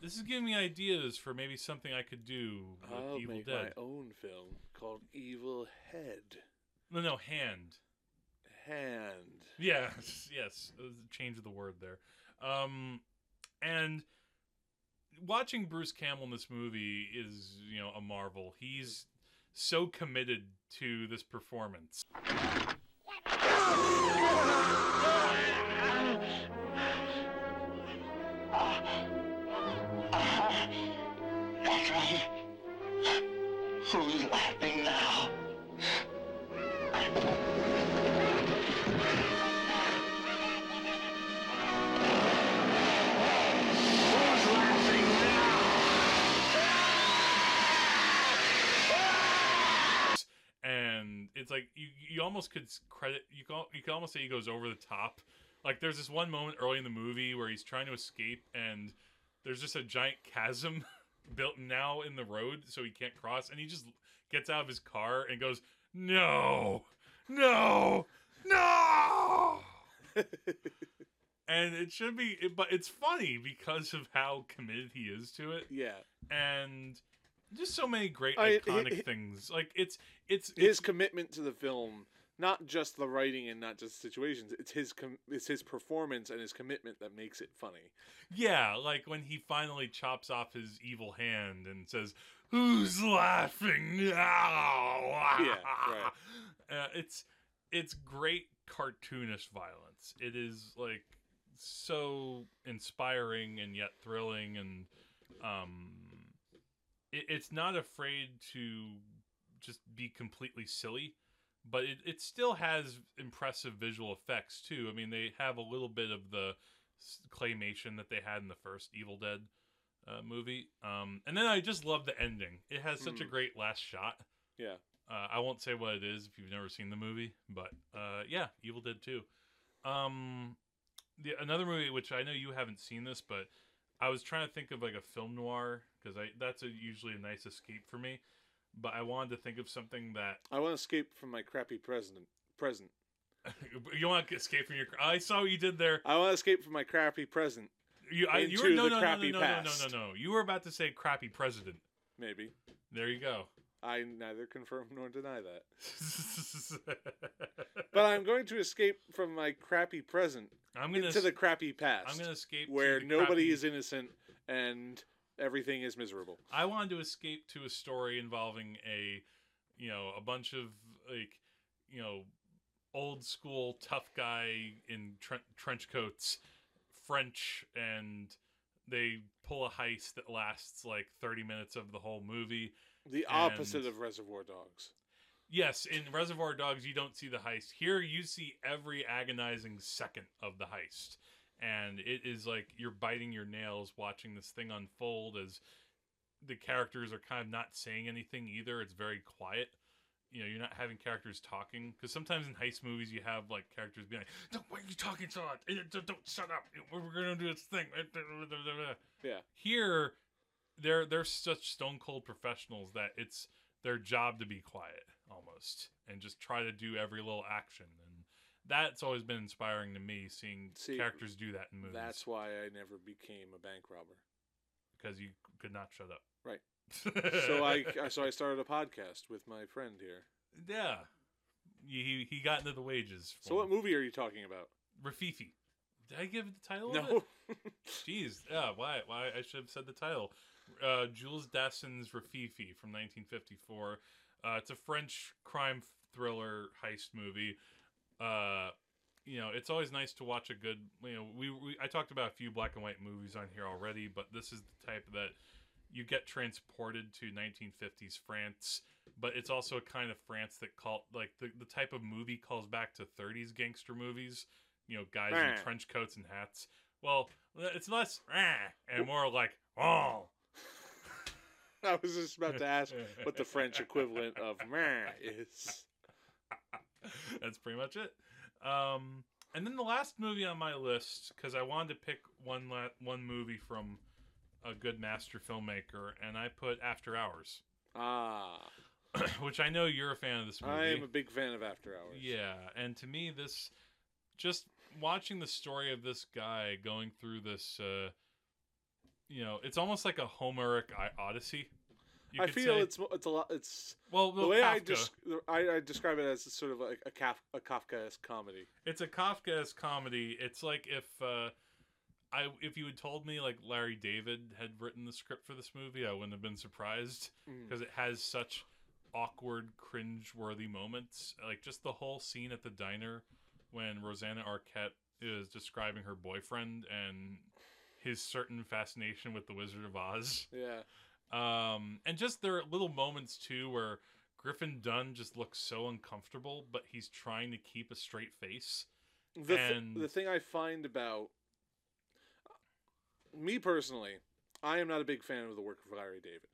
this is giving me ideas for maybe something I could do with I'll Evil make Dead. my own film called Evil Head. No, no, hand. Hand. Yeah, yes, a change of the word there. Um, and watching Bruce Campbell in this movie is, you know, a marvel. He's so committed to this performance. It's like you you almost could credit you can you could almost say he goes over the top. Like there's this one moment early in the movie where he's trying to escape and there's just a giant chasm built now in the road so he can't cross and he just gets out of his car and goes, "No. No. No." and it should be but it's funny because of how committed he is to it Yeah. and just so many great I- iconic he- things. Like it's it's His commitment to the film, not just the writing and not just situations. It's his com- it's his performance and his commitment that makes it funny. yeah, like when he finally chops off his evil hand and says, "Who's laughing now?" Yeah, right. Uh, it's it's great cartoonish violence. It is like so inspiring and yet thrilling, and um, it, it's not afraid to just be completely silly. But it, it still has impressive visual effects too. I mean, they have a little bit of the claymation that they had in the first Evil Dead uh, movie. Um, and then I just love the ending. It has such a Mm. great last shot. Yeah. Uh, I won't say what it is if you've never seen the movie, but uh, yeah, Evil Dead 2. Um, the another movie which I know you haven't seen this, but I was trying to think of like a film noir because I that's a, usually a nice escape for me. But I wanted to think of something that I want to escape from my crappy president. Present. you want to escape from your. I saw what you did there. I want to escape from my crappy present. You, I, you were no, no, no, no, crappy no, no, no, no, no. You were about to say crappy president. Maybe. There you go. I neither confirm nor deny that. But I'm going to escape from my crappy present I'm gonna into the crappy past. I'm gonna escape to where nobody crappy- is innocent and everything is miserable. I wanted to escape to a story involving a, you know, a bunch of like, you know, old school tough guy in tre- trench coats, French, and they pull a heist that lasts like thirty minutes of the whole movie. The opposite of Reservoir Dogs. Yes, in Reservoir Dogs, you don't see the heist. Here, you see every agonizing second of the heist. And it is like you're biting your nails watching this thing unfold as the characters are kind of not saying anything either. It's very quiet. You know, you're not having characters talking. Because sometimes in heist movies, you have like characters being like, don't, why are you talking so loud? Eh, Don't, don't shut up. We're going to do this thing. Yeah. Here, they're they're such stone cold professionals that it's their job to be quiet almost and just try to do every little action and that's always been inspiring to me seeing See, characters do that in movies That's why I never became a bank robber. because you could not shut up Right. so I so I started a podcast with my friend here. yeah he he got into the wages So what movie are you talking about? Rififi did I give it the title No. Jeez, yeah. Why? Why? I should have said the title. Uh, Jules Dassin's Rififi from 1954. Uh, it's a French crime thriller heist movie. Uh, you know, it's always nice to watch a good. You know, we, we I talked about a few black and white movies on here already, but this is the type that you get transported to 1950s France, but it's also a kind of France that call like the, the type of movie calls back to 30s gangster movies. You know, guys in trench coats and hats. Well, it's less and more like oh. I was just about to ask what the French equivalent of meh is. That's pretty much it. Um, and then the last movie on my list, because I wanted to pick one la- one movie from a good master filmmaker, and I put After Hours, Ah, which I know you're a fan of this movie. I am a big fan of After Hours. Yeah, and to me, this just watching the story of this guy going through this, uh, you know, it's almost like a Homeric Odyssey. you I feel say. it's it's a lot. It's well, the way I, Kafka. des- I I describe it as sort of like a Kaf- a Kafkaesque comedy. It's a Kafkaesque comedy. It's like if uh, I if you had told me like Larry David had written the script for this movie, I wouldn't have been surprised Mm. because it has such awkward, cringe-worthy moments. Like just the whole scene at the diner when Rosanna Arquette is describing her boyfriend and his certain fascination with the Wizard of Oz. Yeah. Um, and just there are little moments too where Griffin Dunne just looks so uncomfortable, but he's trying to keep a straight face. The th- and the thing I find about me personally, I am not a big fan of the work of Larry David.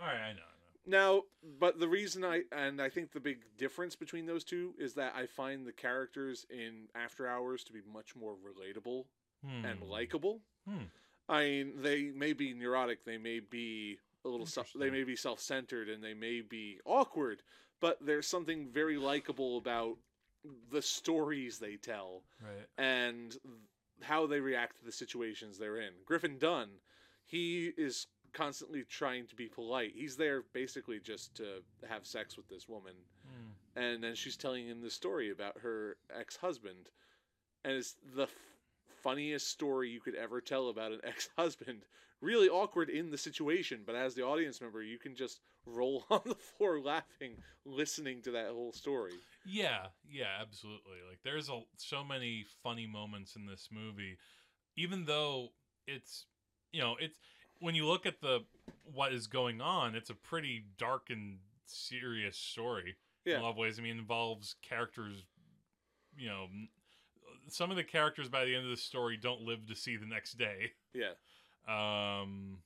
all right, I know, I know. Now, but the reason I and I think the big difference between those two is that I find the characters in After Hours to be much more relatable and Hmm. likable. Hmm. I mean, they may be neurotic, they may be a little, self, they may be self-centered and they may be awkward, but there's something very likable about the stories they tell Right. and how they react to the situations they're in. Griffin Dunne, he is constantly trying to be polite. He's there basically just to have sex with this woman. Hmm. And then she's telling him the story about her ex-husband. And it's the funniest story you could ever tell about an ex-husband. Really awkward in the situation, but as the audience member, you can just roll on the floor laughing, listening to that whole story. Yeah, yeah, absolutely. Like there's a so many funny moments in this movie, even though it's you know it's when you look at the what is going on, it's a pretty dark and serious story in a lot of ways. I mean, it involves characters. You know, some of the characters by the end of the story don't live to see the next day. Yeah. Um,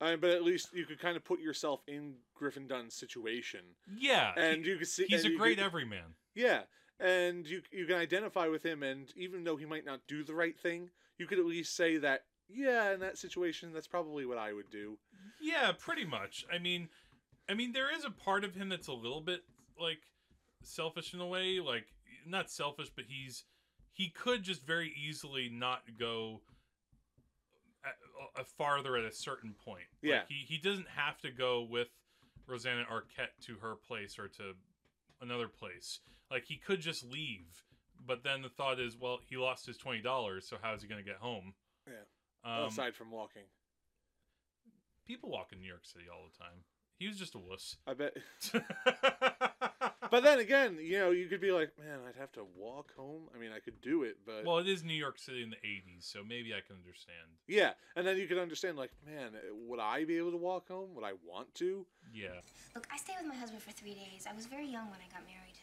I mean, but at least you could kind of put yourself in Griffin Dunne's situation. yeah, And he- you could see he's a great could- everyman. Yeah, and you you can identify with him, and even though he might not do the right thing, you could at least say that yeah, in that situation, that's probably what I would do. Yeah, pretty much. I mean, I mean, there is a part of him that's a little bit like selfish in a way. Like not selfish, but he's he could just very easily not go a, a farther at a certain point. Like, Yeah. he he doesn't have to go with Rosanna Arquette to her place or to another place. Like he could just leave. But then the thought is, well, he lost his twenty dollars, so how's he going to get home? Yeah. Um, aside from walking, people walk in New York City all the time. He was just a wuss. I bet. but then again, you know, you could be like, man, I'd have to walk home. I mean, I could do it, but Well, it is New York City in the '80s, so maybe I can understand. yeah. And then you could understand, like, man, would I be able to walk home? Would I want to? Yeah. Look, I stayed with my husband for three days. I was very young when I got married.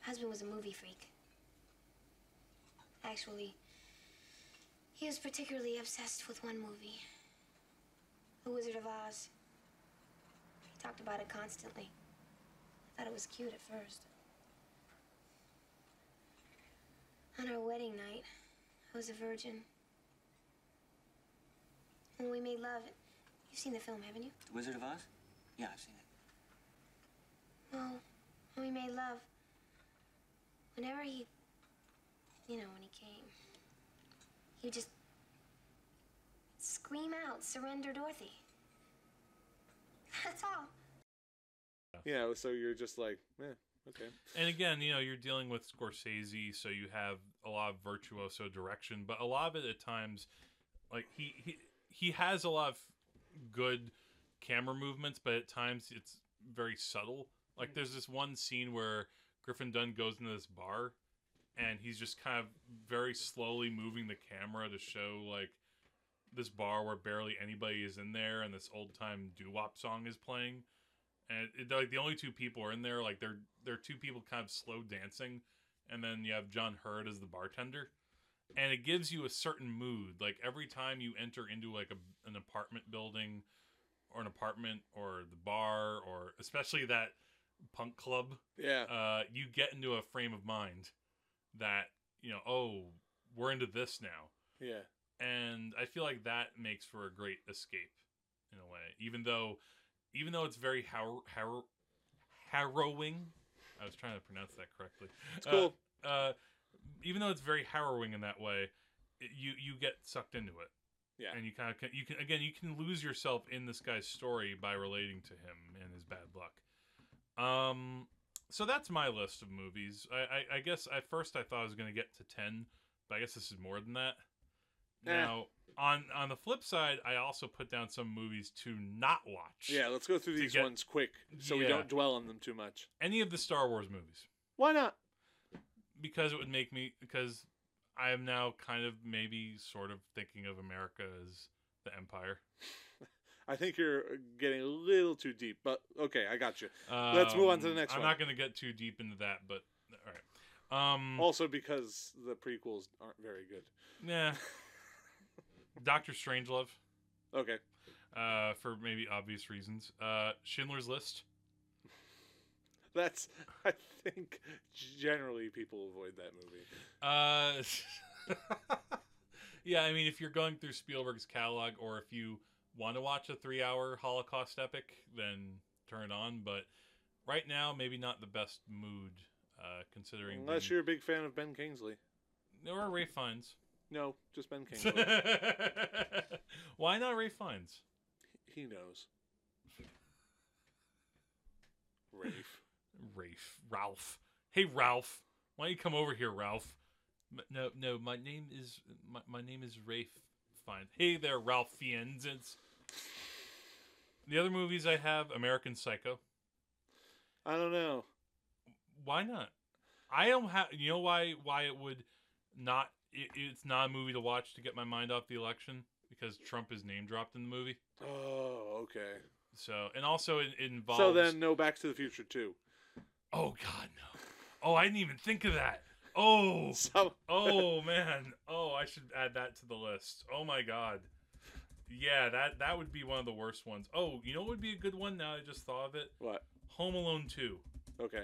My husband was a movie freak. Actually, he was particularly obsessed with one movie The Wizard of Oz. He talked about it constantly. I thought it was cute at first. On our wedding night, I was a virgin. When we made love, you've seen the film, haven't you? The Wizard of Oz? Yeah, I've seen it. Well, when we made love, whenever he, you know, when he came, he would just scream out, surrender Dorothy. That's all. Yeah. So you're just like, eh, okay. And again, you know, you're dealing with Scorsese, so you have a lot of virtuoso direction, but a lot of it at times, like he he he has a lot of good camera movements, but at times it's very subtle. Like there's this one scene where Griffin Dunne goes into this bar, and he's just kind of very slowly moving the camera to show like this bar where barely anybody is in there, and this old time doo wop song is playing and it, like the only two people are in there like they're they're two people kind of slow dancing and then you have John Heard as the bartender and it gives you a certain mood like every time you enter into like a, an apartment building or an apartment or the bar or especially that punk club Yeah. uh, you get into a frame of mind that you know oh we're into this now Yeah. and I feel like that makes for a great escape in a way. Even though, even though it's very har- har- harrowing. I was trying to pronounce that correctly. It's cool. Uh, uh, even though it's very harrowing in that way, it, you you get sucked into it. Yeah. And you kind of you can again you can lose yourself in this guy's story by relating to him and his bad luck. Um, so that's my list of movies. I I, I guess at first I thought I was going to get to ten, but I guess this is more than that. Eh. Now, on on the flip side, I also put down some movies to not watch. Yeah. Let's go through these get- ones quick, so we Yeah. don't dwell on them too much. Any of the Star Wars movies, Why not? because it would make me because I am now kind of maybe sort of thinking of America as the Empire. I think you're getting a little too deep, but okay, I got you. Let's move on to the Um, next I'm one. not going to get too deep into that, but all right. Um, Also, because the prequels aren't very good. yeah. Doctor Strangelove. Okay. Uh, for maybe obvious reasons. Uh, Schindler's List. That's. I think generally people avoid that movie. Uh, yeah, I mean, if you're going through Spielberg's catalog, or if you want to watch a three-hour Holocaust epic, then turn it on. But right now, maybe not the best mood, uh, considering. Unless the, you're a big fan of Ben Kingsley. or Ray Fiennes. No, just Ben Kingsley. Why not Ray Fiennes? he knows. Rafe. Rafe, Ralph. Hey, Ralph. Why don't you come over here, Ralph? M- No, no. My name is my, my name is Rafe. Fine. Hey there, Ralph Fiennes. The other movies I have: American Psycho. I don't know. Why not? I don't have. You know why? Why it would not? It, it's not a movie to watch to get my mind off the election because Trump is name dropped in the movie. Oh, okay. So and also it, it involves. So then, no Back to the Future too. Oh God, no! Oh, I didn't even think of that. Oh, So oh man. Oh, I should add that to the list. Oh my God. Yeah, that that would be one of the worst ones. Oh, you know what would be a good one? Now I just thought of it. what? Home Alone Two. Okay.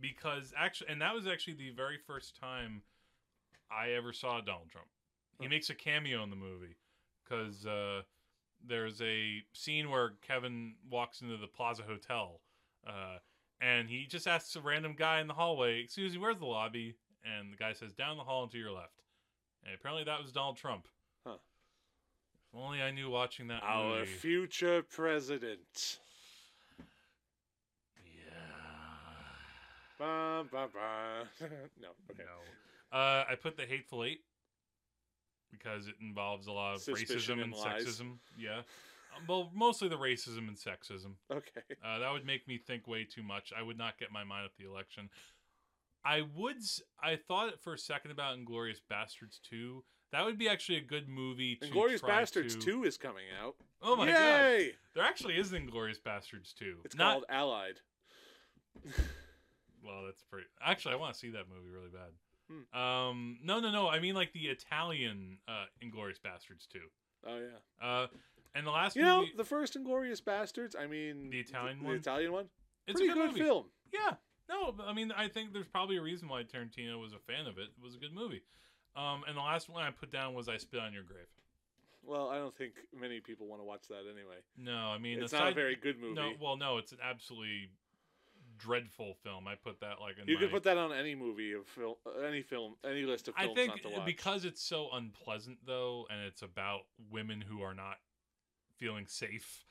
because actually, and that was actually the very first time I ever saw Donald Trump. He makes a cameo in the movie because uh, there's a scene where Kevin walks into the Plaza Hotel, uh, and he just asks a random guy in the hallway, "Excuse me, where's the lobby?" And the guy says, "Down the hall and to your left." And apparently, that was Donald Trump. Huh. If only I knew watching that Our movie. future president. Yeah. Ba, ba, ba. no. Okay. No. Uh, I put the Hateful Eight because it involves a lot of Suspicion racism and and sexism. Yeah. Um, well, mostly the racism and sexism. Okay. Uh, that would make me think way too much. I would not get my mind at the election. I would. I thought for a second about Inglorious Bastards 2. That would be actually a good movie to Inglorious Bastards to... 2 is coming out. Oh my Yay! god. There actually is Inglorious Bastards 2. It's Not called Allied. Well, that's pretty. Actually, I want to see that movie really bad. Hmm. Um, no, no, no. I mean like the Italian uh, Inglorious Bastards too. Oh yeah. Uh, and the last You know, the first Inglorious Bastards, I mean The Italian the, one? The Italian one? it's Pretty a good, good, movie. film. Yeah. No, I mean, I think there's probably a reason why Tarantino was a fan of it. It was a good movie. Um, and the last one I put down was I Spit on Your Grave. Well, I don't think many people want to watch that anyway. No, I mean It's not a very good movie. No, well, no, it's an absolutely dreadful film. I put that like in You my, could put that on any movie of film, any film, any list of films. I think not to watch. because it's so unpleasant though, and it's about women who are not feeling safe,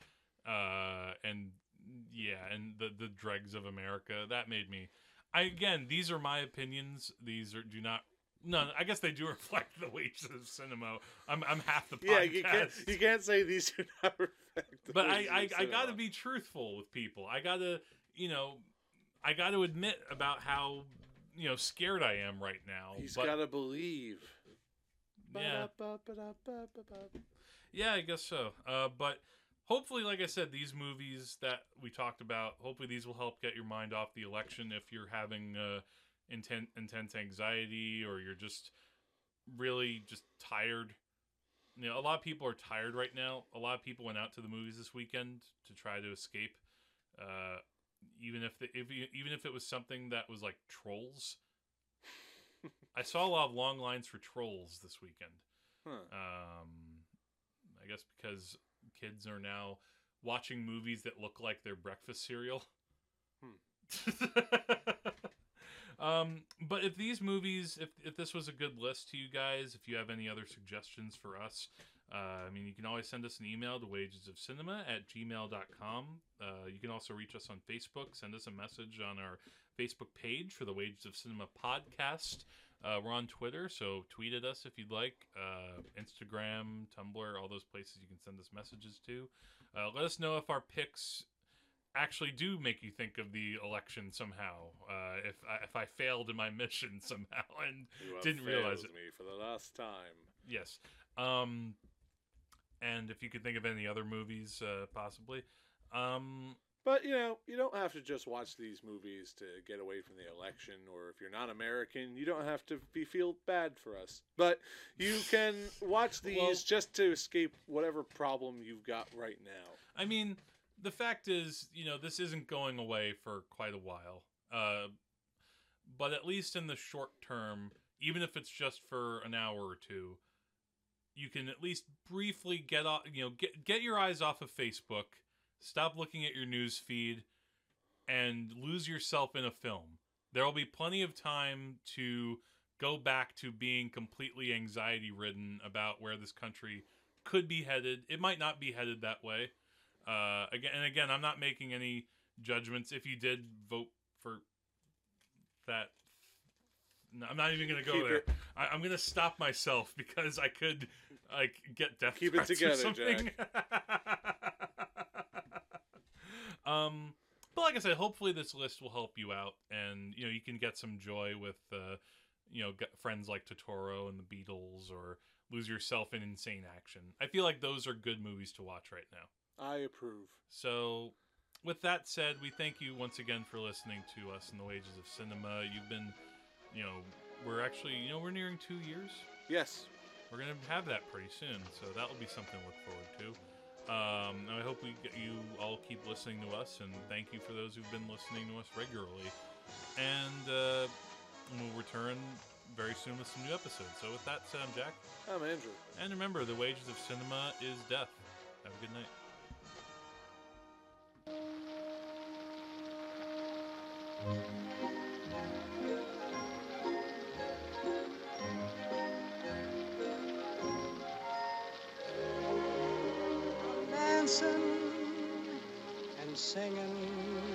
uh, and yeah, and the the dregs of America. That made me. I again, these are my opinions. These are do not. No, I guess they do reflect the wages of cinema. I'm I'm half the podcast. yeah, you can't you can't say these do not reflect. the but I I, I got to be truthful with people. I got to you know, I got to admit about how you know scared I am right now. He's but- got to believe. Yeah. Yeah, I guess so. Uh, but hopefully, like I said, these movies that we talked about, hopefully these will help get your mind off the election if you're having uh, intense intense anxiety or you're just really just tired. You know, a lot of people are tired right now. A lot of people went out to the movies this weekend to try to escape. Uh, even if the, if even if it was something that was like Trolls. I saw a lot of long lines for Trolls this weekend. Huh. Um, I guess because kids are now watching movies that look like their breakfast cereal. um, but if these movies, if if this was a good list to you guys, if you have any other suggestions for us, uh, I mean, you can always send us an email to wagesofcinema of cinema at gmail.com. Uh, you can also reach us on Facebook, send us a message on our Facebook page for the Wages of Cinema podcast. Uh, we're on Twitter, so tweet at us if you'd like. Uh, Instagram, Tumblr, all those places you can send us messages to. Uh, let us know if our picks actually do make you think of the election somehow. Uh, if I, if I failed in my mission somehow and didn't realize it. me for the last time. Yes. Um, and if you could think of any other movies, uh, possibly. Um, But you know, you don't have to just watch these movies to get away from the election, or if you're not American, you don't have to be feel bad for us. But you can watch these Well- just to escape whatever problem you've got right now. I mean, the fact is, you know, this isn't going away for quite a while. Uh, but at least in the short term, even if it's just for an hour or two, you can at least briefly get off, you know, get get your eyes off of Facebook, stop looking at your news feed, and lose yourself in a film. There will be plenty of time to go back to being completely anxiety ridden about where this country could be headed. It might not be headed that way. Uh, again and again, I'm not making any judgments. If you did vote for that no, I'm not even gonna go Keep there. it- I, I'm gonna stop myself because I could like get death Keep it together, something. um, but like I said, hopefully this list will help you out, and you know you can get some joy with uh, you know friends like Totoro and the Beatles, or lose yourself in insane action. I feel like those are good movies to watch right now. I approve. So, with that said, we thank you once again for listening to us in the Wages of Cinema. You've been, you know, we're actually, you know, we're nearing two years. Yes. We're gonna have that pretty soon, so that will be something to look forward to. Um, and I hope we you all keep listening to us, and thank you for those who've been listening to us regularly. And uh, we'll return very soon with some new episodes. So, with that said, I'm Jack. I'm Andrew. And remember, the wages of cinema is death. Have a good night. Singing